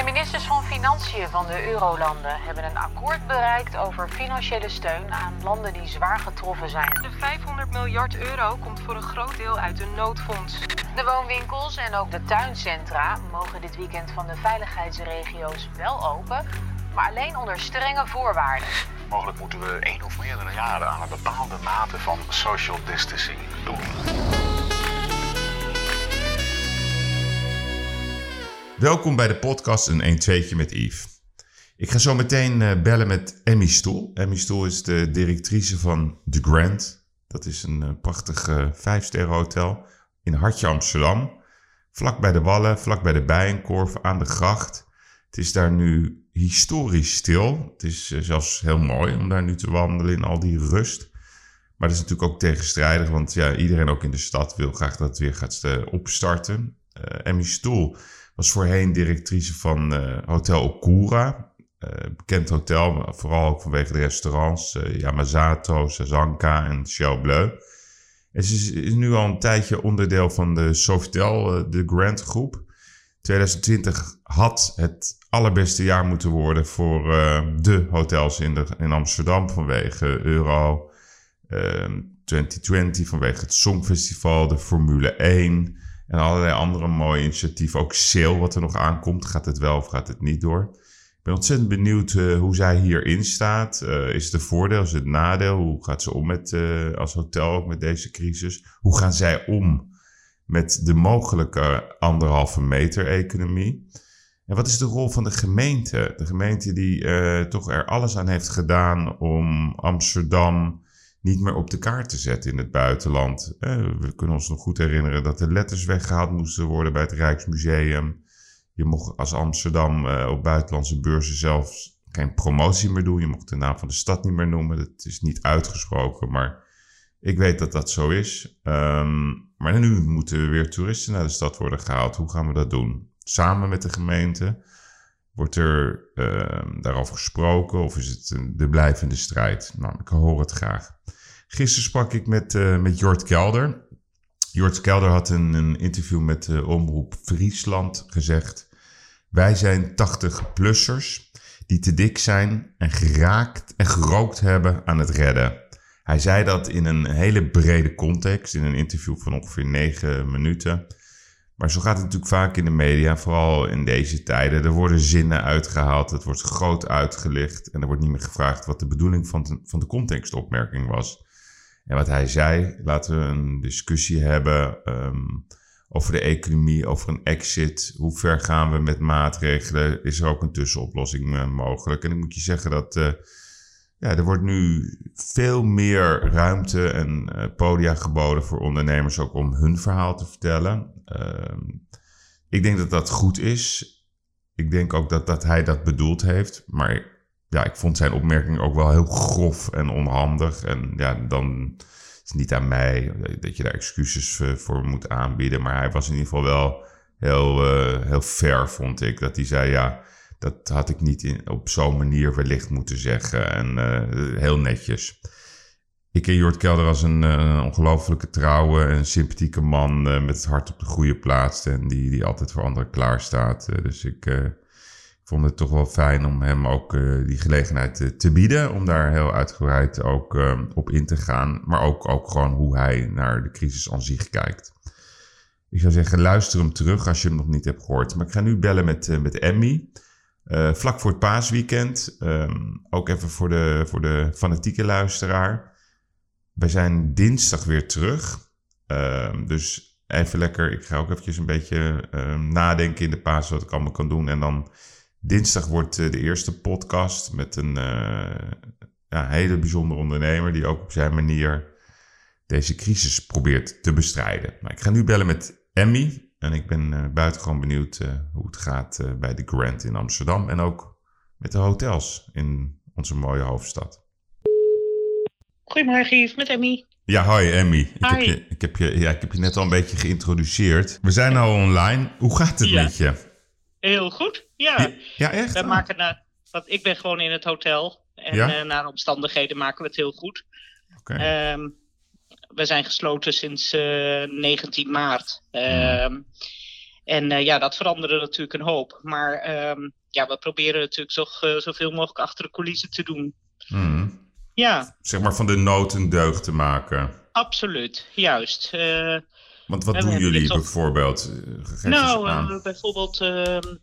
De ministers van Financiën van de Eurolanden hebben een akkoord bereikt over financiële steun aan landen die zwaar getroffen zijn. De 500 miljard euro komt voor een groot deel uit een noodfonds. De woonwinkels en ook de tuincentra mogen dit weekend van de veiligheidsregio's wel open, maar alleen onder strenge voorwaarden. Mogelijk moeten we één of meerdere jaren aan een bepaalde mate van social distancing doen. Welkom bij de podcast Een 1 2 met Yves. Ik ga zo meteen uh, bellen met Emmy Stoel. Emmy Stoel is de directrice van The Grand. Dat is een uh, prachtig uh, vijfsterren hotel in Hartje Amsterdam. Vlak bij de Wallen, vlak bij de Bijenkorf, aan de gracht. Het is daar nu historisch stil. Het is zelfs heel mooi om daar nu te wandelen in al die rust. Maar dat is natuurlijk ook tegenstrijdig, want ja, iedereen ook in de stad wil graag dat het weer gaat opstarten. Emmy Stoel was voorheen directrice van uh, Hotel Okura. Uh, bekend hotel, vooral ook vanwege de restaurants. Uh, Yamazato, Sazanka en Shell Bleu. En ze is, nu al een tijdje onderdeel van de Sofitel, de Grand Groep. 2020 had het allerbeste jaar moeten worden voor de hotels in, de, in Amsterdam vanwege Euro 2020, vanwege het Songfestival, de Formule 1... En allerlei andere mooie initiatieven. Ook Sale, wat er nog aankomt. Gaat het wel of gaat het niet door? Ik ben ontzettend benieuwd uh, hoe zij hierin staat. Uh, is het een voordeel, is het een nadeel? Hoe gaat ze om met, uh, als hotel ook met deze crisis? Hoe gaan zij om met de mogelijke anderhalve meter economie? En wat is de rol van de gemeente? De gemeente die toch er alles aan heeft gedaan om Amsterdam niet meer op de kaart te zetten in het buitenland. we kunnen ons nog goed herinneren dat de letters weggehaald moesten worden bij het Rijksmuseum. Je mocht als Amsterdam eh, op buitenlandse beurzen zelfs geen promotie meer doen. Je mocht de naam van de stad niet meer noemen. Dat is niet uitgesproken, maar ik weet dat dat zo is. Ehm, maar nu moeten weer toeristen naar de stad worden gehaald. Hoe gaan we dat doen? Samen met de gemeente? Wordt er uh, daarover gesproken of is het de blijvende strijd? Nou, ik hoor het graag. Gisteren sprak ik met, uh, met Jort Kelder. Jort Kelder had een, een interview met de Omroep Friesland gezegd. Wij zijn 80-plussers die te dik zijn en geraakt en gerookt hebben aan het redden. Hij zei dat in een hele brede context, in een interview van ongeveer 9 minuten. Maar zo gaat het natuurlijk vaak in de media, vooral in deze tijden. Er worden zinnen uitgehaald, het wordt groot uitgelicht en er wordt niet meer gevraagd wat de bedoeling van de, van de contextopmerking was. En wat hij zei, laten we een discussie hebben um, over de economie, over een exit. Hoe ver gaan we met maatregelen? Is er ook een tussenoplossing uh, mogelijk? En ik moet je zeggen dat uh, ja, er wordt nu veel meer ruimte en uh, podia geboden voor ondernemers ook om hun verhaal te vertellen. ik denk dat dat goed is. Ik denk ook dat, dat hij dat bedoeld heeft. Maar ja, ik vond zijn opmerking ook wel heel grof en onhandig. En ja, dan is het niet aan mij dat je daar excuses voor moet aanbieden. Maar hij was in ieder geval wel heel, uh, heel fair, vond ik. Dat hij zei, ja, dat had ik niet in, op zo'n manier wellicht moeten zeggen. En uh, heel netjes. Ik ken Jort Kelder als een, uh, ongelofelijke trouwe en sympathieke man met het hart op de goede plaats. En die, die altijd voor anderen klaar staat. dus ik vond het toch wel fijn om hem ook uh, die gelegenheid te, te, bieden. Om daar heel uitgebreid ook uh, op in te gaan. Maar ook, ook gewoon hoe hij naar de crisis aan zich kijkt. Ik zou zeggen, luister hem terug als je hem nog niet hebt gehoord. Maar ik ga nu bellen met, met Emmy. vlak voor het paasweekend. Um, ook even voor de, voor de fanatieke luisteraar. Wij zijn dinsdag weer terug. Ehm, dus even lekker, ik ga ook eventjes een beetje ehm, nadenken in de paas wat ik allemaal kan doen. En dan Dinsdag wordt eh, de eerste podcast met een uh, ja, hele bijzondere ondernemer die ook op zijn manier deze crisis probeert te bestrijden. Maar ik ga nu bellen met Emmy en ik ben uh, buitengewoon benieuwd hoe het gaat bij de Grand in Amsterdam en ook met de hotels in onze mooie hoofdstad. Goedemorgen Yves, met Emmy. Ja, hoi Emmy. Ik, Heb je, ik, heb je, ja, ik heb je net al een beetje geïntroduceerd. We zijn al online. Hoe gaat het met je? Heel goed, ja. Ja, echt? We maken naar, want ik ben gewoon in het hotel. En ja? uh, naar omstandigheden maken we het heel goed. Okay. Um, we zijn gesloten sinds uh, 19 maart. Um, En ja, dat veranderde natuurlijk een hoop. Maar ehm, ja, we proberen natuurlijk zo, zoveel mogelijk achter de coulissen te doen. Hmm. Ja. Zeg maar van de nood een deugd te maken. Absoluut, juist. Want wat doen jullie bijvoorbeeld? nou, bijvoorbeeld ehm,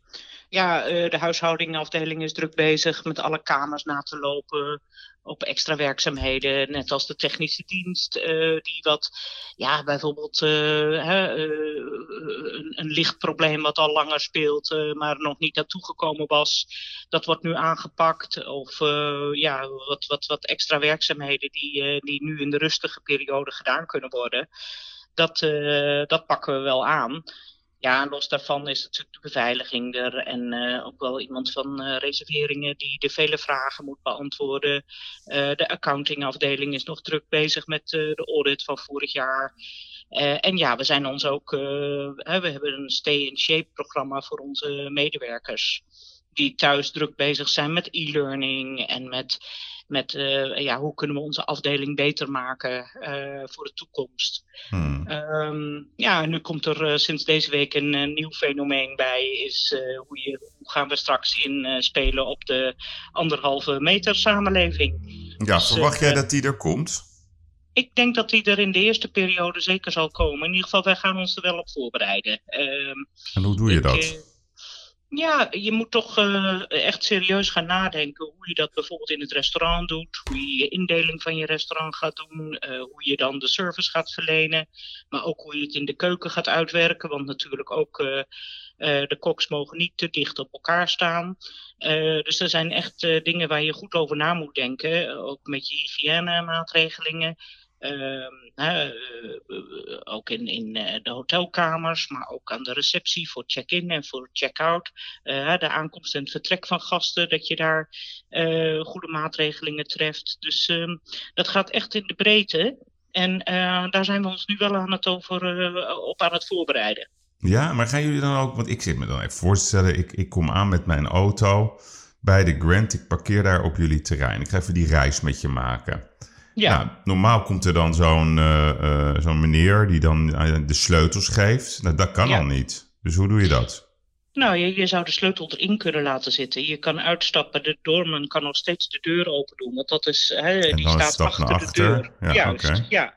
ja, de huishoudingafdeling is druk bezig met alle kamers na te lopen op extra werkzaamheden, net als de technische dienst, uh, die wat, ja, bijvoorbeeld uh, hè, uh, een, een lichtprobleem wat al langer speelt, maar nog niet naartoe gekomen was, dat wordt nu aangepakt. Of ja, wat, wat, wat extra werkzaamheden die, die nu in de rustige periode gedaan kunnen worden. Dat, dat pakken we wel aan. Ja, los daarvan is natuurlijk de beveiliging er en uh, ook wel iemand van uh, reserveringen die de vele vragen moet beantwoorden. De accountingafdeling is nog druk bezig met de audit van vorig jaar. en ja, we zijn ons ook, we hebben een stay in shape programma voor onze medewerkers. Die thuis druk bezig zijn met e-learning en met met uh, ja, hoe kunnen we onze afdeling beter maken uh, voor de toekomst. Hmm. Um, ja, nu komt er uh, sinds deze week een nieuw fenomeen bij, is hoe, je, hoe gaan we straks in spelen op de anderhalve meter samenleving. Ja, dus, verwacht jij dat die er komt? Ik denk dat die er in de eerste periode zeker zal komen. In ieder geval, wij gaan ons er wel op voorbereiden. Um, en hoe doe je ik, dat? Ja, je moet toch uh, echt serieus gaan nadenken hoe je dat bijvoorbeeld in het restaurant doet, hoe je je indeling van je restaurant gaat doen, uh, hoe je dan de service gaat verlenen, maar ook hoe je het in de keuken gaat uitwerken, want natuurlijk ook uh, de koks mogen niet te dicht op elkaar staan. dus er zijn echt dingen waar je goed over na moet denken, ook met je hygiënemaatregelingen. Ehm, eh, ook in, eh, de hotelkamers, maar ook aan de receptie voor check-in en voor check-out. Uh, de aankomst en het vertrek van gasten, dat je daar goede maatregelingen treft. Dus ehm, dat gaat echt in de breedte. En daar zijn we ons nu wel aan het over, op aan het voorbereiden. Ja, maar gaan jullie dan ook, want ik zit me dan even voorstellen, ik, ik kom aan met mijn auto bij de Grant, ik parkeer daar op jullie terrein. Ik ga even die reis met je maken. Ja. Nou, normaal komt er dan zo'n uh, zo'n meneer die dan uh, de sleutels geeft. Nou, dat kan ja. dan niet. Dus hoe doe je dat? Nou, je, je, zou de sleutel erin kunnen laten zitten. Je kan uitstappen. De doorman kan nog steeds de deur open doen. Want dat is, hè, die staat achter, achter, de deur. Ja, Juist, okay. ja.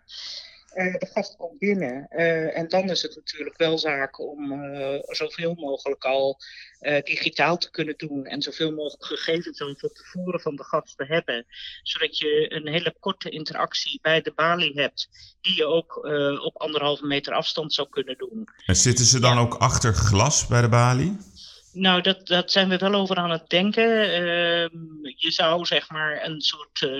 Uh, de gast komt binnen. Uh, en dan is het natuurlijk wel zaak om uh, zoveel mogelijk al digitaal te kunnen doen. En zoveel mogelijk gegevens al van tevoren van de gast te hebben. Zodat je een hele korte interactie bij de balie hebt. Die je ook op anderhalve meter afstand zou kunnen doen. En zitten ze dan ja. ook achter glas bij de balie? Nou, dat, dat zijn we wel over aan het denken. Uh, je zou zeg maar een soort uh,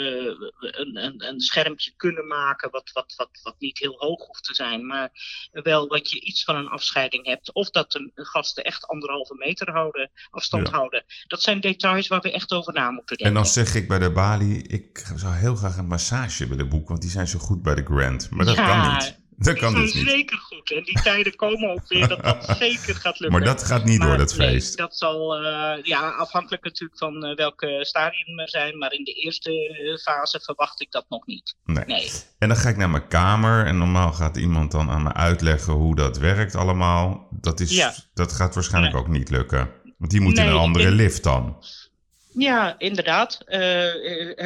een, een, een, schermpje kunnen maken, wat, wat, wat, wat niet heel hoog hoeft te zijn, maar wel wat je iets van een afscheiding hebt. Of dat de gasten echt anderhalve meter houden, afstand ja. houden. Dat zijn details waar we echt over na moeten denken. En dan zeg ik bij de balie, ik zou heel graag een massage willen boeken, want die zijn zo goed bij de Grand. Maar dat ja. kan niet. Dat kan dus niet. zeker goed. En die tijden komen ook weer dat dat zeker gaat lukken. Maar dat gaat niet maar door, dat nee, feest. Dat zal, uh, ja, afhankelijk natuurlijk van uh, welke stadium er zijn. Maar in de eerste fase verwacht ik dat nog niet. Nee. nee. En dan ga ik naar mijn kamer. En normaal gaat iemand dan aan me uitleggen hoe dat werkt allemaal. Dat, is, Ja. dat gaat waarschijnlijk ook niet lukken. Want die moet in een andere denk- lift dan. Ja, inderdaad. Eh,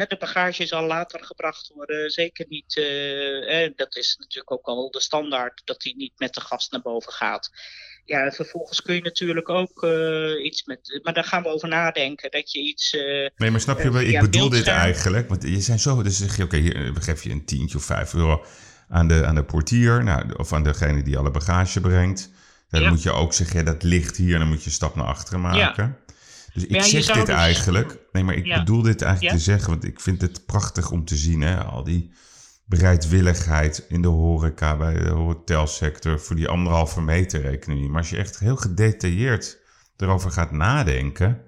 de bagage zal later gebracht worden. Zeker niet. eh, dat is natuurlijk ook al de standaard dat hij niet met de gast naar boven gaat. Ja, en vervolgens kun je natuurlijk ook iets met. Maar daar gaan we over nadenken. Dat je iets. Nee, maar snap je wel? Ik bedoel dit eigenlijk. Want je zijn zo... Dus zeg je, oké, hier, we geven je een tientje of vijf euro aan de, aan de portier. Nou, of aan degene die alle bagage brengt. Dan Ja. moet je ook zeggen, ja, dat ligt hier. En dan moet je een stap naar achteren maken. Dus ik ja, zeg dit dus- eigenlijk... Nee, maar ik Ja. bedoel dit eigenlijk Ja. te zeggen. Want ik vind het prachtig om te zien, hè. Al die bereidwilligheid in de horeca, bij de hotelsector... voor die anderhalve meter economie. Maar als je echt heel gedetailleerd erover gaat nadenken...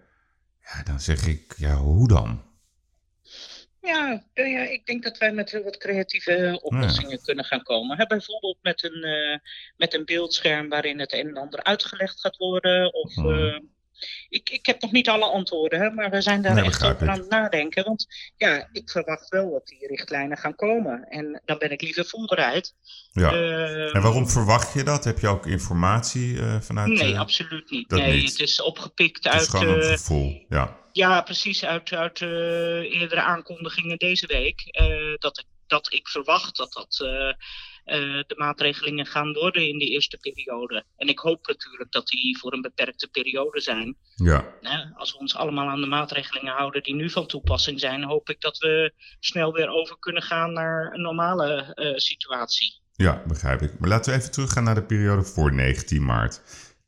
Ja, dan zeg ik, ja, hoe dan? Ja, nou ja, ik denk dat wij met heel wat creatieve oplossingen kunnen gaan komen. Hè, bijvoorbeeld met een, eh, met een beeldscherm waarin het een en ander uitgelegd gaat worden. Of Mhm. Ik, ik heb nog niet alle antwoorden, hè, maar we zijn daar Nee, echt over aan het nadenken. Want ja, ik verwacht wel dat die richtlijnen gaan komen. En dan ben ik liever voorbereid. Ja. Eh, en waarom verwacht je dat? Heb je ook informatie eh, vanuit... Nee, eh, absoluut niet. nee, niet. het is opgepikt Het is uit. gewoon een gevoel, ja. Ja, precies. Uit, uit eerdere aankondigingen deze week. dat, ik, dat ik verwacht dat dat eh, de maatregelingen gaan worden in de eerste periode. En ik hoop natuurlijk dat die voor een beperkte periode zijn. Ja, als we ons allemaal aan de maatregelingen houden die nu van toepassing zijn, hoop ik dat we snel weer over kunnen gaan naar een normale eh, situatie. ja, begrijp ik. Maar laten we even teruggaan naar de periode voor 19 maart.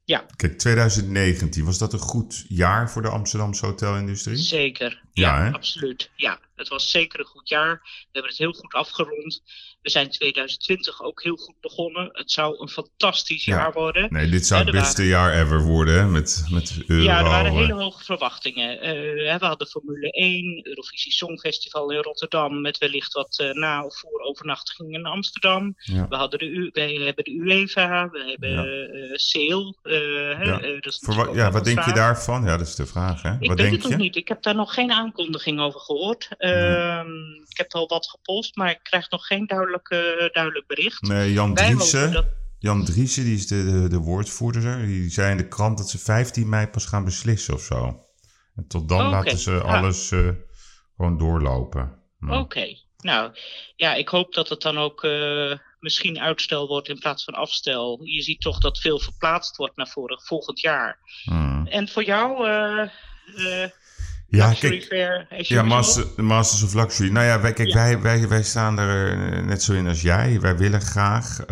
Ja. Kijk, 2019, was dat een goed jaar voor de Amsterdamse hotelindustrie? Zeker. Ja, absoluut. Ja, het was zeker een goed jaar. We hebben het heel goed afgerond. We zijn 2020 ook heel goed begonnen. Het zou een fantastisch Ja. jaar worden. Nee, dit zou het beste jaar ever worden, hè? Met, met euro. Ja, er waren eh. hele hoge verwachtingen. Eh, we hadden Formule 1, Eurovisie Songfestival in Rotterdam, met wellicht wat eh, na- of voorovernachtigingen in Amsterdam. Ja. We, hadden de U we hebben de UEFA, we hebben hè, Ja. Verwa- wat denk je daarvan? Ja, dat is de vraag, hè? Ik wat weet denk het nog niet. Ik heb daar nog geen aankondiging over gehoord. Ehm, Ik heb al wat gepost, maar ik krijg nog geen duidelijk, duidelijk bericht. Nee, Jan Driessen, Jan Driessen, die is de, de, de woordvoerder, die zei in de krant dat ze 15 mei pas gaan beslissen of zo. En tot dan laten ze ja. alles eh, gewoon doorlopen. Ja. Oké, nou ja, ik hoop dat het dan ook eh, misschien uitstel wordt in plaats van afstel. Je ziet toch dat veel verplaatst wordt naar vorig, volgend jaar. Hmm. En voor jou, eh eh Ja, Luxury kijk, Fair Ja, master, Masters of Luxury. Nou ja, wij, kijk, Ja. Wij, wij, wij staan er eh, net zo in als jij. Wij willen graag. eh,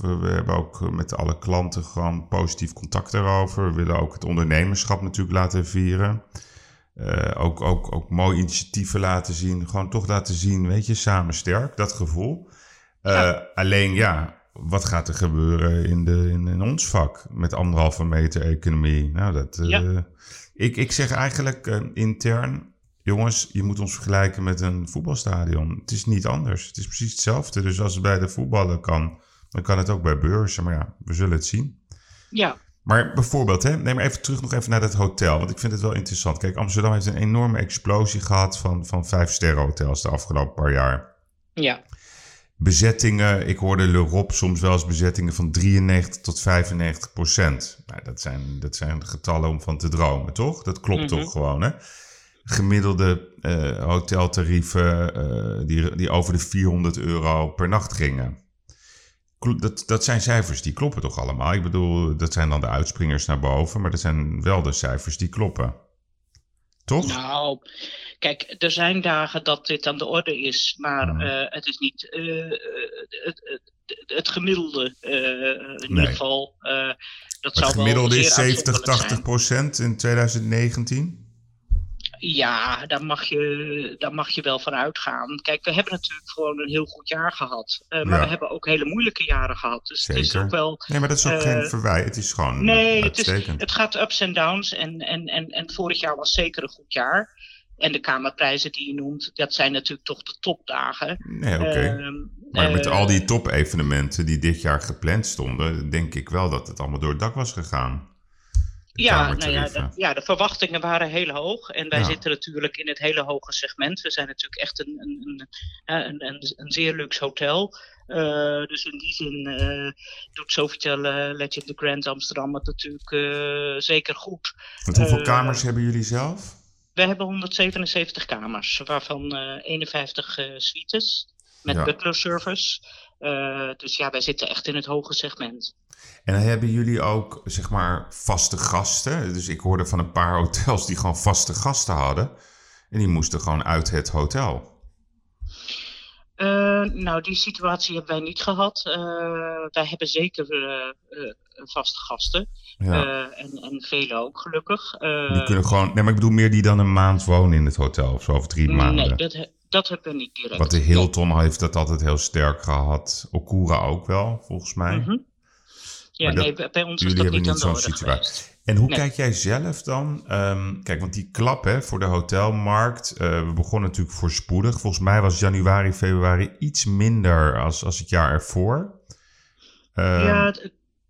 we, we hebben ook met alle klanten gewoon positief contact daarover. We willen ook het ondernemerschap natuurlijk laten vieren. Eh, ook, ook, ook mooie initiatieven laten zien. Gewoon toch laten zien, weet je, samen sterk, dat gevoel. Ja. Alleen ja, wat gaat er gebeuren in, de, in, in ons vak met anderhalve meter economie? Nou, dat. Ik, ik zeg eigenlijk eh, intern, jongens, je moet ons vergelijken met een voetbalstadion. Het is niet anders. Het is precies hetzelfde. Dus als het bij de voetballen kan, dan kan het ook bij beurzen. Maar ja, we zullen het zien. Ja, Maar bijvoorbeeld, hè, neem maar even terug nog even naar dat hotel. Want ik vind het wel interessant. Kijk, Amsterdam heeft een enorme explosie gehad van, van vijf-sterren hotels de afgelopen paar jaar. ja, Bezettingen, ik hoorde Le Rob soms wel eens bezettingen van 93 tot 95 procent. Nou, dat, zijn, dat zijn getallen om van te dromen, toch? Dat klopt Mhm. toch gewoon, hè? Gemiddelde eh, hoteltarieven eh, die, die over de 400 euro per nacht gingen. Dat, dat zijn cijfers die kloppen toch allemaal? Ik bedoel, dat zijn dan de uitspringers naar boven, maar dat zijn wel de cijfers die kloppen. Toch? nou, kijk, er zijn dagen dat dit aan de orde is, maar eh, het is niet eh, het, het, het gemiddelde eh, in Nee. ieder geval. eh, dat Maar zou het gemiddelde wel is zeer 70, uitzonderlijk 80 zijn. procent in 2019. Ja, daar mag, je, daar mag je wel van uitgaan. Kijk, we hebben natuurlijk gewoon een heel goed jaar gehad. Eh, maar Ja. we hebben ook hele moeilijke jaren gehad. Dus het is Zeker. ook wel. Nee, maar dat is ook Eh, geen verwijt. Het is gewoon Nee, het, is, het gaat ups en downs. En, en, en, en vorig jaar was zeker een goed jaar. En de kamerprijzen die je noemt, dat zijn natuurlijk toch de topdagen. Nee, oké. Ehm, maar met eh, al die top-evenementen die dit jaar gepland stonden, denk ik wel dat het allemaal door het dak was gegaan. Ja, nou ja, ja, de verwachtingen waren heel hoog. En wij Ja. zitten natuurlijk in het hele hoge segment. We zijn natuurlijk echt een, een, een, een, een, een zeer luxe hotel. Eh, dus in die zin eh, doet Sofitel eh, Legend the Grand Amsterdam het natuurlijk zeker goed. Want hoeveel kamers hebben jullie zelf? We hebben 177 kamers, waarvan eh 51 eh, suites met Ja. butler service. Dus ja, wij zitten echt in het hoge segment. En hebben jullie ook, zeg maar, vaste gasten. Dus ik hoorde van een paar hotels die gewoon vaste gasten hadden. En die moesten gewoon uit het hotel. Eh, nou, die situatie hebben wij niet gehad. Eh, wij hebben zeker eh, vaste gasten. Ja. En, en velen ook, gelukkig. Die kunnen gewoon, nee, maar ik bedoel meer die dan een maand wonen in het hotel. Of zo, of drie maanden. nee, dat, dat hebben we niet direct. Want de Hilton heeft dat altijd heel sterk gehad. Okura ook wel, volgens mij. Mhm. Ja, Maar dat- nee, bij- ons is dat niet zo'n situatie. En hoe Nee. kijk jij zelf dan? Ehm, kijk, want die klap hè, voor de hotelmarkt. eh, we begonnen natuurlijk voorspoedig. Volgens mij was januari, februari iets minder als, als het jaar ervoor. Ehm, Ja,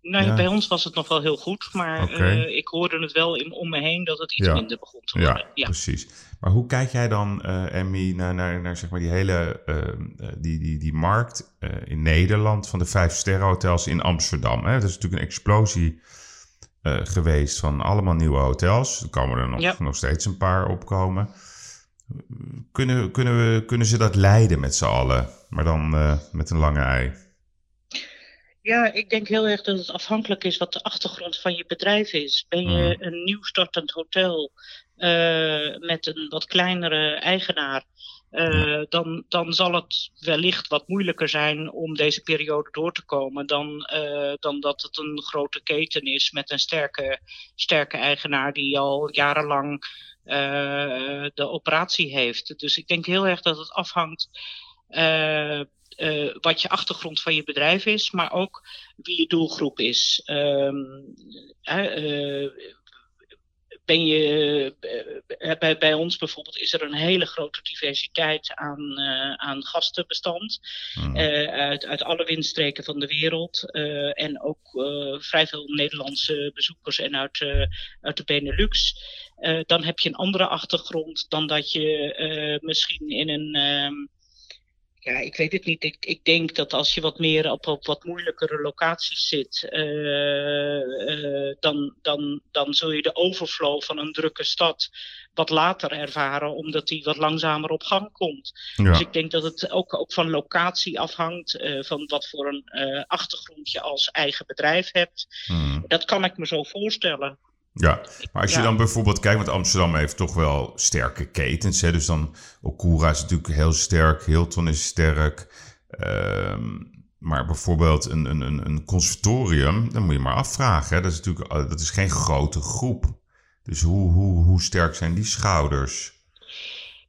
Nou, bij ons was het nog wel heel goed, maar eh, ik hoorde het wel in, om me heen dat het iets Ja. minder begon te worden. Ja, Ja, precies. Maar hoe kijk jij dan, eh Emmy, naar, naar, naar zeg maar die hele eh, eh, die, die, die markt in Nederland van de vijf sterrenhotels in Amsterdam? Hè? Dat is natuurlijk een explosie geweest van allemaal nieuwe hotels. Er komen er nog, Ja. nog steeds een paar opkomen. Kunnen, kunnen, we, kunnen ze dat leiden met z'n allen, maar dan met een lange ei? Ja, ik denk heel erg dat het afhankelijk is wat de achtergrond van je bedrijf is. Ben je Mm. een nieuw startend hotel met een wat kleinere eigenaar, eh, dan, dan zal het wellicht wat moeilijker zijn om deze periode door te komen dan, eh, dan dat het een grote keten is met een sterke, sterke eigenaar die al jarenlang eh, de operatie heeft. Dus ik denk heel erg dat het afhangt. eh, eh, wat je achtergrond van je bedrijf is, maar ook wie je doelgroep is. Ehm, eh, ben je, eh, bij, bij ons bijvoorbeeld is er een hele grote diversiteit aan, eh, aan gastenbestand. Hmm. eh, uit, uit alle windstreken van de wereld. eh, en ook eh, vrij veel Nederlandse bezoekers en uit, eh, uit de Benelux. Eh, dan heb je een andere achtergrond dan dat je eh, misschien in een. Ja, ik weet het niet. Ik, ik denk dat als je wat meer op, op wat moeilijkere locaties zit, eh, eh, dan, dan, dan zul je de overflow van een drukke stad wat later ervaren, omdat die wat langzamer op gang komt. ja. Dus ik denk dat het ook, ook van locatie afhangt, eh, van wat voor een achtergrond je als eigen bedrijf hebt. Hmm. Dat kan ik me zo voorstellen. Ja, maar als je Ja. dan bijvoorbeeld kijkt, want Amsterdam heeft toch wel sterke ketens. Hè? Dus dan Okura is natuurlijk heel sterk, Hilton is sterk. Ehm, maar bijvoorbeeld een, een, een, een conservatorium, dan moet je maar afvragen. Hè? Dat is natuurlijk eh, dat is geen grote groep. Dus hoe, hoe, hoe sterk zijn die schouders?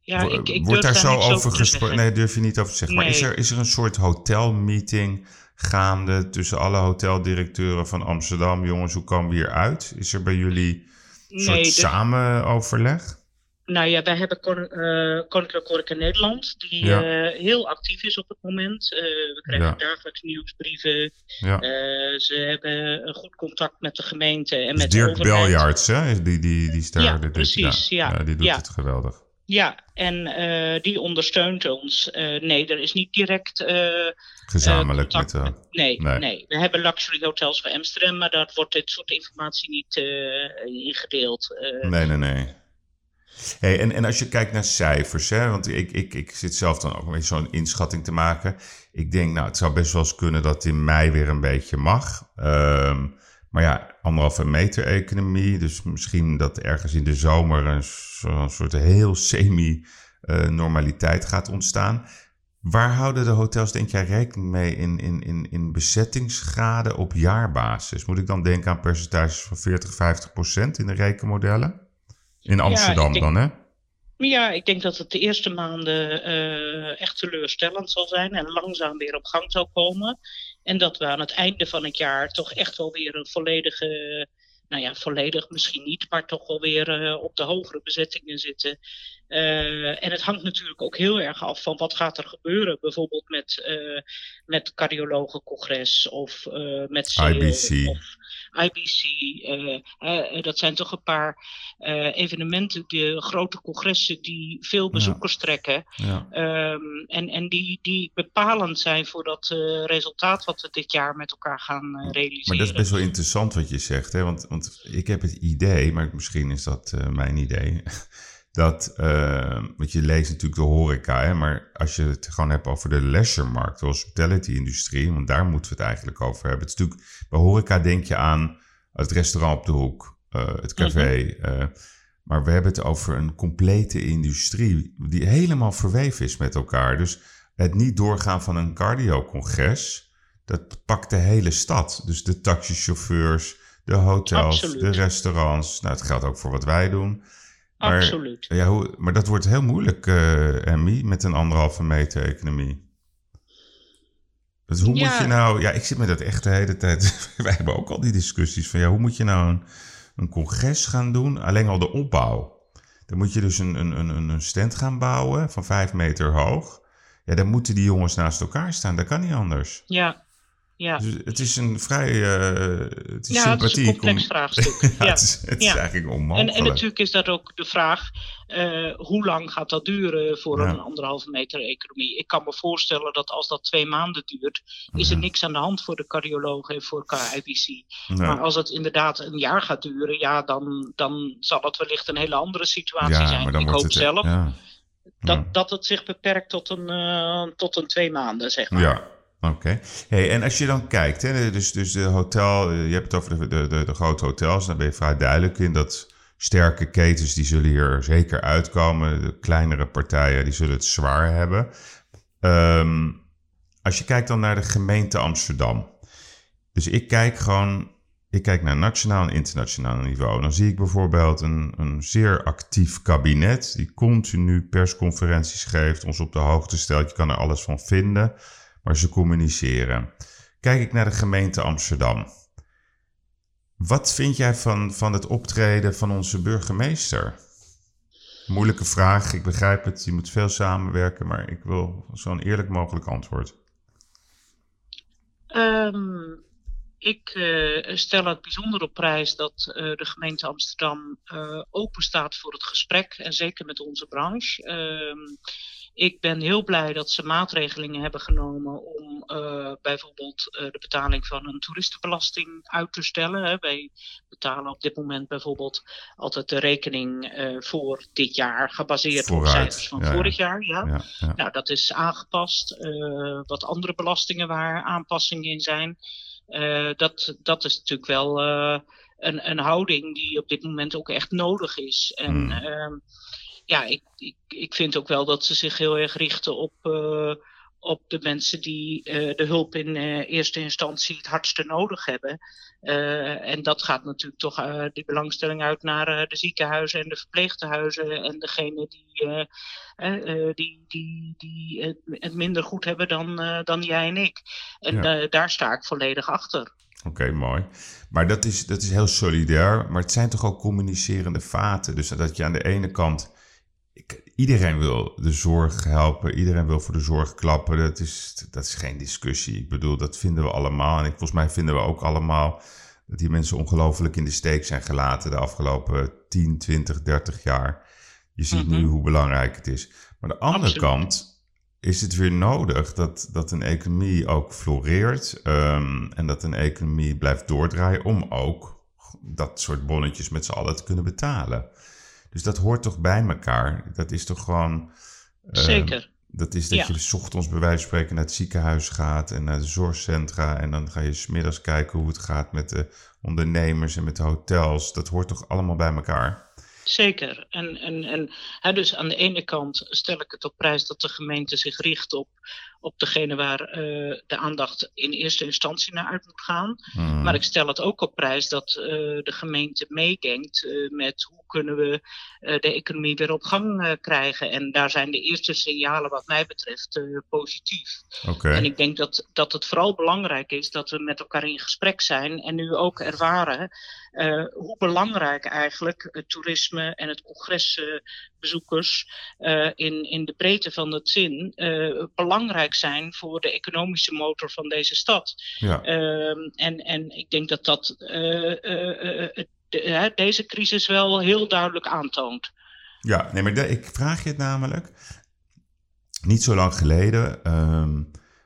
Ja, ik, ik Wordt durf daar zo over gesproken? Nee, durf je niet over te zeggen. Maar is er, is er een soort hotelmeeting gaande tussen alle hoteldirecteuren van Amsterdam? Jongens, hoe komen we hier uit? Is er bij jullie een soort Nee, de- samenoverleg? Nou ja, wij hebben Kon- eh, Koninklijke Horeca Nederland, die Ja. eh, heel actief is op het moment. Eh, we krijgen Ja. dagelijks nieuwsbrieven. Ja. Eh, ze hebben een goed contact met de gemeente en Dus met de Dirk overheid. Beljaarts, hè? Die, die, die is daar. Ja, dit- precies, ja. die doet het geweldig. Ja, en eh, die ondersteunt ons. Eh, nee, er is niet direct. eh, Gezamenlijk met de... nee, Nee. nee, we hebben luxury hotels voor Amsterdam, maar daar wordt dit soort informatie niet ingedeeld. Nee, nee, nee. Hey, en, en als je kijkt naar cijfers, hè, want ik, ik, ik zit zelf dan ook een beetje zo'n inschatting te maken. Ik denk, nou, het zou best wel eens kunnen dat in mei weer een beetje mag. Ehm, maar ja, anderhalve meter economie, dus misschien dat ergens in de zomer een, so- een soort heel semi-normaliteit gaat ontstaan. Waar houden de hotels, denk jij, rekening mee in, in, in, in bezettingsgraden op jaarbasis? Moet ik dan denken aan percentages van 40, 50 procent in de rekenmodellen? In Amsterdam denk- dan, hè? Ja, ik denk dat het de eerste maanden eh, echt teleurstellend zal zijn en langzaam weer op gang zal komen. En dat we aan het einde van het jaar toch echt wel weer een volledige, nou ja, volledig misschien niet, maar toch wel weer eh, op de hogere bezettingen zitten. Eh, en het hangt natuurlijk ook heel erg af van wat gaat er gebeuren, bijvoorbeeld met, eh met cardiologencongres of met CEO IBC. of IBC. eh, eh, dat zijn toch een paar eh, evenementen, de grote congressen die veel bezoekers trekken. Ja. Ehm, en en die, die bepalend zijn voor dat eh, resultaat wat we dit jaar met elkaar gaan eh, realiseren. Maar dat is best wel interessant wat je zegt, hè? Want, want ik heb het idee, maar misschien is dat eh, mijn idee, dat, eh, want je leest natuurlijk de horeca, hè? maar als je het gewoon hebt over de leisuremarkt, de hospitality-industrie, want daar moeten we het eigenlijk over hebben. Het is natuurlijk, bij horeca denk je aan het restaurant op de hoek, eh, het café, eh, maar we hebben het over een complete industrie die helemaal verweven is met elkaar. Dus het niet doorgaan van een cardio-congres, dat pakt de hele stad. Dus de taxichauffeurs, de hotels, Absoluut. de restaurants. Nou, het geldt ook voor wat wij doen. Maar, Absoluut. Ja, hoe, maar dat wordt heel moeilijk, eh Emmy, met een anderhalve meter economie. Dus hoe Ja. moet je nou... Ja, ik zit met dat echt de hele tijd... wij hebben ook al die discussies van... Ja, hoe moet je nou een, een congres gaan doen? Alleen al de opbouw. Dan moet je dus een, een, een, een stand gaan bouwen van vijf meter hoog. Ja, dan moeten die jongens naast elkaar staan. Dat kan niet anders. Ja, ja. Dus het is een vrij uh, het is ja, het is een complex om... vraagstuk. ja, ja, het is, het is eigenlijk onmogelijk. En, en, natuurlijk is dat ook de vraag, uh, hoe lang gaat dat duren voor een anderhalve meter economie? Ik kan me voorstellen dat als dat twee maanden duurt, is er niks aan de hand voor de cardiologen en voor KIBC. Maar als het inderdaad een jaar gaat duren, ja, dan, dan zal het wellicht een hele andere situatie zijn. Ik hoop het, zelf Ja, dat, dat het zich beperkt tot een, eh, tot een twee maanden, zeg maar. ja. Oké. Hey, en als je dan kijkt, hè, dus, dus de hotel, eh, je hebt het over de, de, de, grote hotels, daar ben je vrij duidelijk in dat sterke ketens, die zullen hier zeker uitkomen. De kleinere partijen, die zullen het zwaar hebben. Ehm, als je kijkt dan naar de gemeente Amsterdam. Dus ik kijk gewoon, ik kijk naar nationaal en internationaal niveau. Dan zie ik bijvoorbeeld een, een zeer actief kabinet die continu persconferenties geeft, ons op de hoogte stelt. Je kan er alles van vinden, maar ze communiceren. Kijk ik naar de gemeente Amsterdam. Wat vind jij van, van het optreden van onze burgemeester? Moeilijke vraag, ik begrijp het. Je moet veel samenwerken, maar ik wil zo'n eerlijk mogelijk antwoord. Ehm, ik eh, stel het bijzonder op prijs dat eh, de gemeente Amsterdam eh, open staat voor het gesprek en zeker met onze branche. Ehm, ik ben heel blij dat ze maatregelingen hebben genomen om eh, bijvoorbeeld eh, de betaling van een toeristenbelasting uit te stellen. Hè. Wij betalen op dit moment bijvoorbeeld altijd de rekening eh, voor dit jaar, gebaseerd Vooruit, op cijfers van ja, ja. vorig jaar. Ja. Nou, dat is aangepast. Wat andere belastingen waar aanpassingen in zijn. Dat, dat is natuurlijk wel een, een houding die op dit moment ook echt nodig is. En Hmm. Ja, ik, ik, ik vind ook wel dat ze zich heel erg richten op, eh, op de mensen die eh, de hulp in eh, eerste instantie het hardste nodig hebben. En dat gaat natuurlijk toch die belangstelling uit naar de ziekenhuizen en de verpleegtehuizen en degene die, die, die, die het, minder goed hebben dan, dan jij en ik. En Ja. daar sta ik volledig achter. Oké, mooi. Maar dat is, dat is heel solidair. Maar het zijn toch ook communicerende vaten. Dus dat je aan de ene kant. Ik, iedereen wil de zorg helpen. Iedereen wil voor de zorg klappen. Dat is, dat is geen discussie. Ik bedoel, dat vinden we allemaal. En ik, volgens mij vinden we ook allemaal. dat die mensen ongelooflijk in de steek zijn gelaten. de afgelopen 10, 20, 30 jaar. Je ziet nu Mhm. hoe belangrijk het is. Maar aan de andere Absoluut. kant is het weer nodig dat, dat een economie ook floreert ehm, en dat een economie blijft doordraaien om ook dat soort bonnetjes met z'n allen te kunnen betalen. Dus dat hoort toch bij elkaar? Dat is toch gewoon... ehm, Zeker. Dat is dat Ja. je 's ochtends bij wijze van spreken naar het ziekenhuis gaat en naar de zorgcentra en dan ga je 's middags kijken hoe het gaat met de ondernemers en met de hotels. Dat hoort toch allemaal bij elkaar? Zeker. En, en, en hè, dus aan de ene kant stel ik het op prijs dat de gemeente zich richt op, op degene waar eh, de aandacht in eerste instantie naar uit moet gaan. Hmm. Maar ik stel het ook op prijs dat eh, de gemeente meedenkt eh, met hoe kunnen we de economie weer op gang krijgen. En daar zijn de eerste signalen wat mij betreft positief. Oké. En ik denk dat, dat het vooral belangrijk is dat we met elkaar in gesprek zijn en nu ook ervaren eh, hoe belangrijk eigenlijk het toerisme en het congresbezoekers eh, in, in de breedte van het zin eh, belangrijk zijn voor de economische motor van deze stad. Ja. Ehm, en, en ik denk dat dat eh, eh, eh, de- deze crisis wel heel duidelijk aantoont. Ja, nee, maar de- ik vraag je het namelijk. Niet zo lang geleden ehm,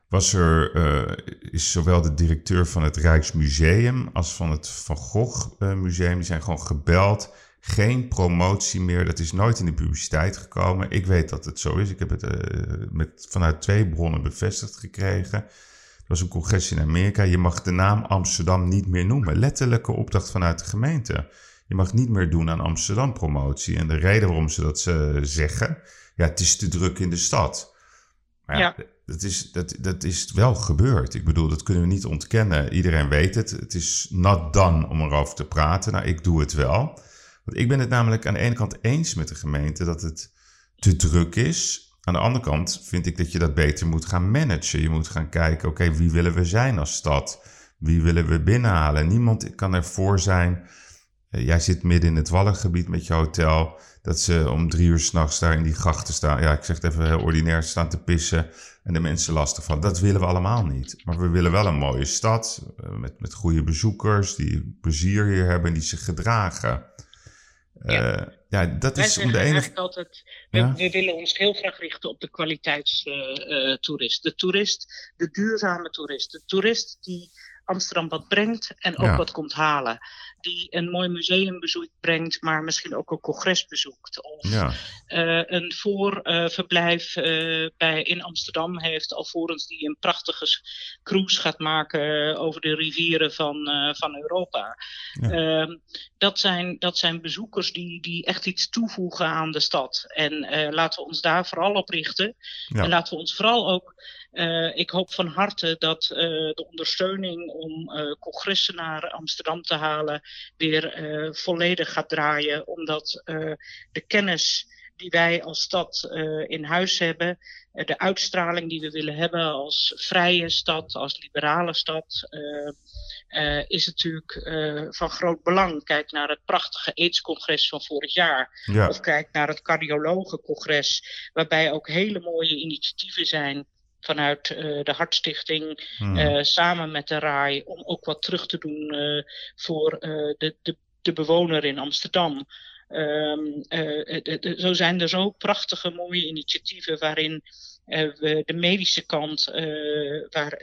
was er, eh, is zowel de directeur van het Rijksmuseum als van het Van Gogh eh, Museum, die zijn gewoon gebeld. Geen promotie meer, dat is nooit in de publiciteit gekomen. Ik weet dat het zo is. Ik heb het eh, met, vanuit twee bronnen bevestigd gekregen. Er was een congres in Amerika. Je mag de naam Amsterdam niet meer noemen. Letterlijke opdracht vanuit de gemeente. Je mag niet meer doen aan Amsterdam promotie. En de reden waarom ze dat zeggen, ja, het is te druk in de stad. Maar ja, Ja. Dat, is, dat, dat is wel gebeurd. Ik bedoel, dat kunnen we niet ontkennen. Iedereen weet het. Het is not done om erover te praten. Nou, ik doe het wel. Want ik ben het namelijk aan de ene kant eens met de gemeente dat het te druk is. Aan de andere kant vind ik dat je dat beter moet gaan managen. Je moet gaan kijken, oké, wie willen we zijn als stad? Wie willen we binnenhalen? Niemand kan ervoor zijn eh, jij zit midden in het Wallengebied met je hotel. Dat ze om drie uur s'nachts daar in die grachten staan. Ja, ik zeg het even heel ordinair, staan te pissen. En de mensen lastig van. Dat willen we allemaal niet. Maar we willen wel een mooie stad. eh, Met, met goede bezoekers. Die plezier hier hebben en die zich gedragen. Ja. Eh, ja, dat Wij is om de altijd, we, Ja. we willen ons heel graag richten op de kwaliteitstoerist. de toerist, de duurzame toerist. De toerist die Amsterdam wat brengt en ook Ja. wat komt halen. Die een mooi museumbezoek brengt, maar misschien ook een congres bezoekt. Of Ja, eh, een voorverblijf eh, bij, in Amsterdam heeft, alvorens die een prachtige cruise gaat maken eh, over de rivieren van, van Europa. Ja. Ehm, dat, zijn, dat zijn bezoekers die, die echt iets toevoegen aan de stad. En laten we ons daar vooral op richten. Ja. En laten we ons vooral ook. Eh, ik hoop van harte dat eh, de ondersteuning om eh, congressen naar Amsterdam te halen weer volledig gaat draaien. Omdat de kennis die wij als stad in huis hebben, de uitstraling die we willen hebben als vrije stad, als liberale stad, is natuurlijk van groot belang. Kijk naar het prachtige AIDS-congres van vorig jaar. ja, Of kijk naar het cardiologencongres, waarbij ook hele mooie initiatieven zijn vanuit eh, de Hartstichting, Hmm. eh, samen met de RAI, om ook wat terug te doen eh, voor de, de, de bewoner in Amsterdam. Ehm, eh, eh, de- de- zo zijn er zo prachtige mooie initiatieven waarin we de medische kant, waar,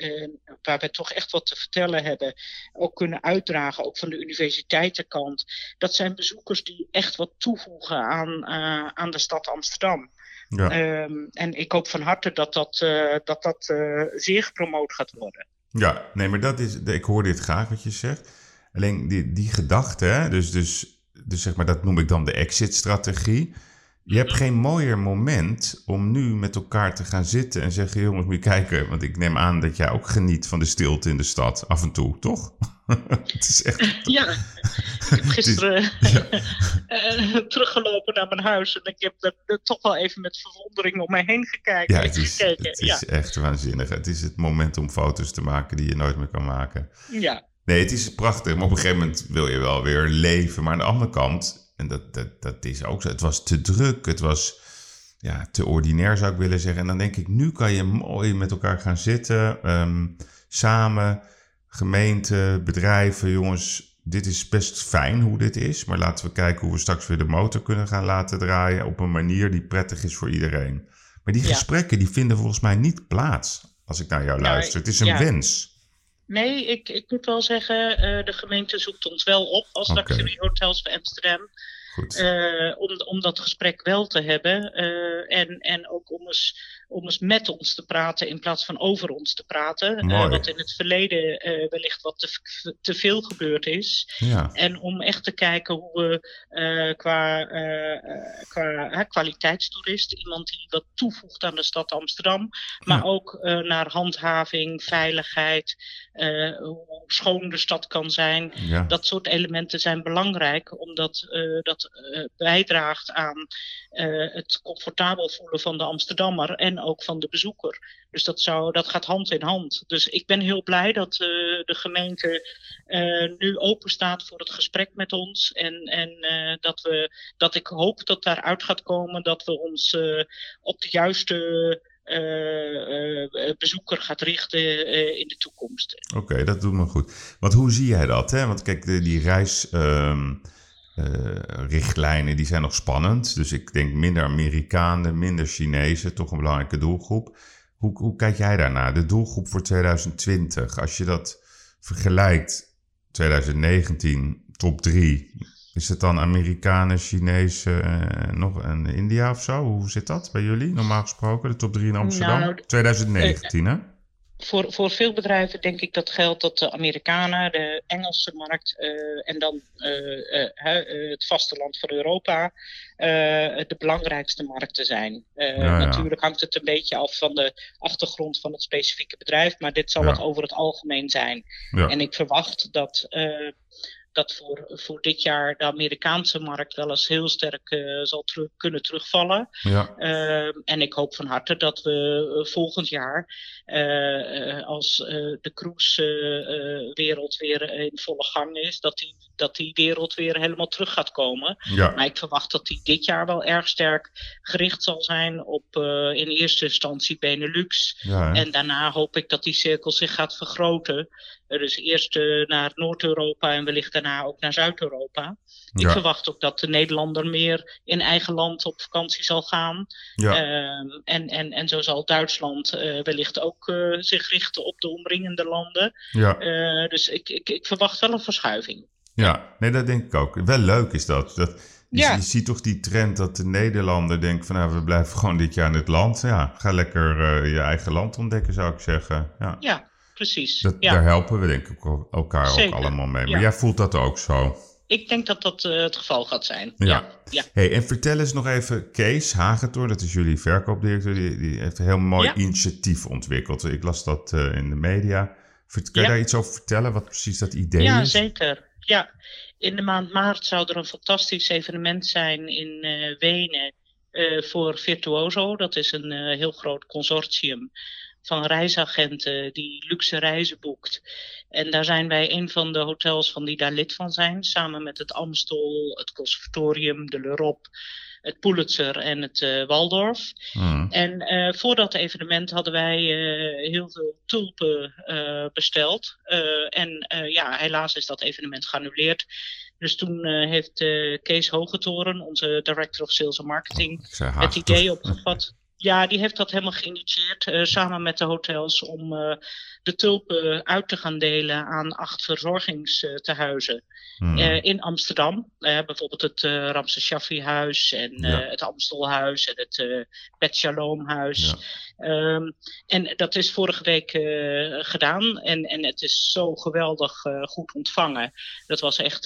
waar we toch echt wat te vertellen hebben, ook kunnen uitdragen, ook van de universiteitenkant. Dat zijn bezoekers die echt wat toevoegen aan, aan de stad Amsterdam. Ja. Ehm, en ik hoop van harte dat dat, eh, dat, dat eh, zeer gepromoot gaat worden. Ja, nee, maar dat is, ik hoor dit graag wat je zegt. Alleen die, die gedachte, dus, dus, dus zeg maar, dat noem ik dan de exit-strategie. Je hebt geen mooier moment om nu met elkaar te gaan zitten en zeggen: jongens, moet je kijken. Want ik neem aan dat jij ook geniet van de stilte in de stad, af en toe, toch? het is echt. Ja, ik heb gisteren eh, teruggelopen naar mijn huis en ik heb er, er toch wel even met verwondering om mij heen gekeken. Ja, het is, gekeken. het is echt waanzinnig. Het is het moment om foto's te maken die je nooit meer kan maken. ja. Nee, het is prachtig, maar op een gegeven moment wil je wel weer leven. Maar aan de andere kant, en dat, dat, dat is ook zo, het was te druk, het was ja, te ordinair zou ik willen zeggen. En dan denk ik, nu kan je mooi met elkaar gaan zitten, ehm, samen, gemeente, bedrijven, jongens. Dit is best fijn hoe dit is, maar laten we kijken hoe we straks weer de motor kunnen gaan laten draaien op een manier die prettig is voor iedereen. Maar die Ja. gesprekken die vinden volgens mij niet plaats als ik naar jou Nou, luister. Het is een ja. wens. Nee, ik, ik moet wel zeggen, eh, de gemeente zoekt ons wel op als Oké. Luxury Hotels van Amsterdam. Goed. eh, om, om dat gesprek wel te hebben. eh, en, en ook om eens, om eens met ons te praten in plaats van over ons te praten. eh, wat in het verleden eh, wellicht wat te, te veel gebeurd is. ja. En om echt te kijken hoe we eh, qua, qua kwaliteitstoerist, iemand die wat toevoegt aan de stad Amsterdam, maar Ja. ook naar handhaving, veiligheid, hoe schoon de stad kan zijn. ja. Dat soort elementen zijn belangrijk, omdat dat bijdraagt aan het comfortabel voelen van de Amsterdammer en ook van de bezoeker. Dus dat, zou, dat gaat hand in hand. Dus ik ben heel blij dat eh, de gemeente eh, nu open staat voor het gesprek met ons. En, en eh, dat, we, dat ik hoop dat daaruit gaat komen dat we ons op de juiste bezoeker gaat richten in de toekomst. Oké, dat doet me goed. Want hoe zie jij dat? Hè? Want kijk, die reisrichtlijnen die zijn nog spannend. Dus ik denk minder Amerikanen, minder Chinezen, toch een belangrijke doelgroep. Hoe, hoe kijk jij daarnaar? De doelgroep voor 2020, als je dat vergelijkt, 2019, top 3. Is het dan Amerikanen, Chinezen eh, nog en India of zo? Hoe zit dat bij jullie normaal gesproken? De top 3 in Amsterdam? Nou, 2019, hè? Voor, voor veel bedrijven denk ik dat geldt dat de Amerikanen, de Engelse markt eh, en dan hè, eh, het vasteland van Europa de belangrijkste markten zijn. Ja, ja. Natuurlijk hangt het een beetje af van de achtergrond van het specifieke bedrijf, maar dit zal Ja. het over het algemeen zijn. En ik verwacht dat, dat voor, voor dit jaar de Amerikaanse markt wel eens heel sterk uh, zal terug, kunnen terugvallen. Ja. Uh, en ik hoop van harte dat we volgend jaar, uh, als de cruise-wereld weer in volle gang is, dat die, dat die wereld weer helemaal terug gaat komen. Ja. Maar ik verwacht dat die dit jaar wel erg sterk gericht zal zijn op in eerste instantie Benelux. Ja, en daarna hoop ik dat die cirkel zich gaat vergroten. dus eerst naar Noord-Europa en wellicht daarna ook naar Zuid-Europa. Ik verwacht ook dat de Nederlander meer in eigen land op vakantie zal gaan. Ja. Ehm, en, en, en zo zal Duitsland eh, wellicht ook eh, zich richten op de omringende landen. ja. Eh, dus ik, ik, ik verwacht wel een verschuiving. Ja, nee, dat denk ik ook. Wel leuk is dat. dat je, Ja. je ziet toch die trend dat de Nederlander denkt van nou, we blijven gewoon dit jaar in het land. Ja, ga lekker je eigen land ontdekken, zou ik zeggen. Ja, Ja, precies. dat, ja. Daar helpen we denk ik elkaar ook allemaal mee. Maar Ja. jij voelt dat ook zo. Ik denk dat dat eh, het geval gaat zijn. Ja. Ja. Ja. Hey, en vertel eens nog even, Kees Hagentoor, dat is jullie verkoopdirecteur, die, die heeft een heel mooi Ja. initiatief ontwikkeld. Ik las dat eh, in de media. Kun je Ja. daar iets over vertellen, wat precies dat idee Ja, is? zeker. Ja, in de maand maart zou er een fantastisch evenement zijn in eh, Wenen voor Virtuoso. Dat is een heel groot consortium van reisagenten die luxe reizen boekt. En daar zijn wij een van de hotels van die daar lid van zijn, samen met het Amstel, het Conservatorium, de L'Europe, het Pulitzer en het eh, Waldorf. Hmm. En eh, voor dat evenement hadden wij eh, heel veel tulpen besteld. En ja, helaas is dat evenement geannuleerd. Dus toen heeft Kees Hogetoren, onze Director of Sales and Marketing, het idee opgevat. Ja, die heeft dat helemaal geïnitieerd eh, samen met de hotels om eh, de tulpen uit te gaan delen aan acht verzorgingstehuizen Hmm. eh, in Amsterdam. Bijvoorbeeld het eh Ramses Shaffi huis en Ja. het Amstelhuis en het eh Bet Shalom huis. Ja. Ehm, en dat is vorige week gedaan en, en het is zo geweldig goed ontvangen. Dat was echt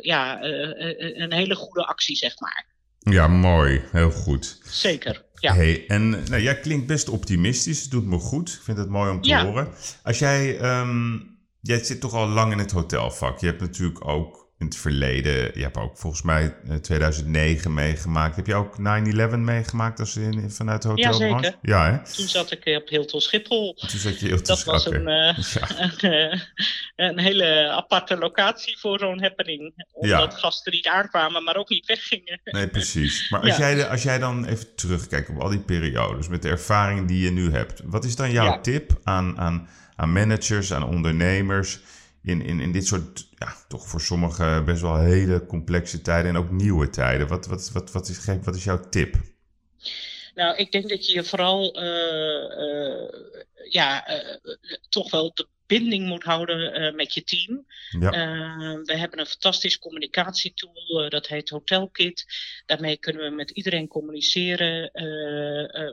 ja, een hele goede actie, zeg maar. Ja, mooi. Heel goed. Zeker. Ja. Hey, en nou, jij klinkt best optimistisch. Het doet me goed. Ik vind het mooi om te Ja. horen. Als jij, ehm, jij zit toch al lang in het hotelvak. Je hebt natuurlijk ook in het verleden, je hebt ook volgens mij eh, 2009 meegemaakt. Heb je ook 9-11 meegemaakt als in, vanuit de hotelbranche? zeker. Ja, hè? Toen zat ik eh, op Hilton Schiphol. Toen zat je heel Dat was een, eh, Ja. een hele aparte locatie voor zo'n happening. Omdat gasten niet aankwamen, maar ook niet weggingen. Nee, precies. Maar als, Ja. jij, als jij dan even terugkijkt op al die periodes met de ervaring die je nu hebt, wat is dan jouw Ja. tip aan, aan, aan managers, aan ondernemers in, in, in dit soort, ja, toch voor sommigen best wel hele complexe tijden en ook nieuwe tijden? Wat, wat, wat, wat, is, wat is jouw tip? Nou, ik denk dat je vooral eh, eh, ja, eh, toch wel de binding moet houden eh, met je team. Ja, Eh, we hebben een fantastisch communicatietool, eh, dat heet Hotelkit. Daarmee kunnen we met iedereen communiceren.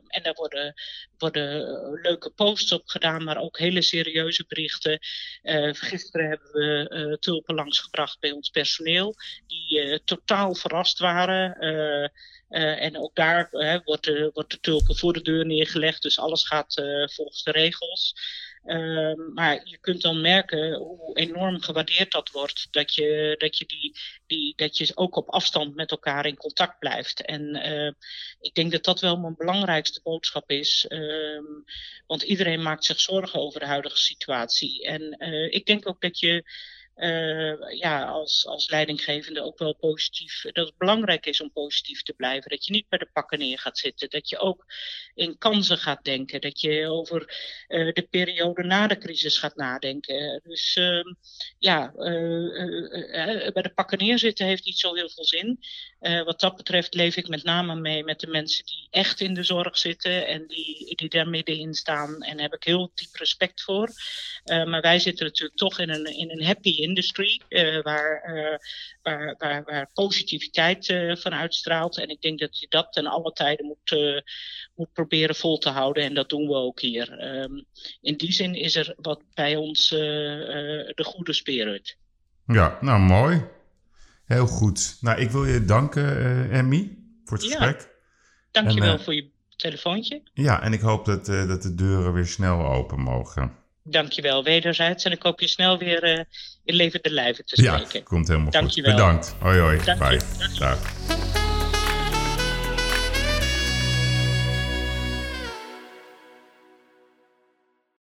en daar worden, worden leuke posts op gedaan, maar ook hele serieuze berichten. Gisteren hebben we tulpen langsgebracht bij ons personeel, die totaal verrast waren. En ook daar wordt, de, wordt de tulpen voor de deur neergelegd, dus alles gaat volgens de regels. Ehm, maar je kunt dan merken hoe enorm gewaardeerd dat wordt. Dat je, dat je, die, die, dat je ook op afstand met elkaar in contact blijft. En eh, ik denk dat dat wel mijn belangrijkste boodschap is. Ehm, want iedereen maakt zich zorgen over de huidige situatie. En eh, ik denk ook dat je eh, ja, als, als leidinggevende ook wel positief. Dat het belangrijk is om positief te blijven. Dat je niet bij de pakken neer gaat zitten. Dat je ook in kansen gaat denken. Dat je over eh, de periode na de crisis gaat nadenken. Dus ehm, ja, eh, bij de pakken neerzitten heeft niet zo heel veel zin. Wat dat betreft leef ik met name mee met de mensen die echt in de zorg zitten en die, die daar middenin staan. En daar heb ik heel diep respect voor. Maar wij zitten natuurlijk toch in een, in een happy industry, eh, waar, eh, waar, waar, waar positiviteit eh, van uitstraalt. En ik denk dat je dat ten alle tijden moet, moet proberen vol te houden. En dat doen we ook hier. Ehm, in die zin is er wat bij ons de goede spirit. ja nou mooi. Heel goed. Nou, ik wil je danken, eh Emmy, voor het Ja. gesprek. Dankjewel En, eh, voor je telefoontje. Ja, en ik hoop dat, dat de deuren weer snel open mogen. Dankjewel, wederzijds. En ik hoop je snel weer uh, in levende lijven te spreken. Ja, komt helemaal Dankjewel. goed. Bedankt. Hoi hoi. Dank Bye. Dag.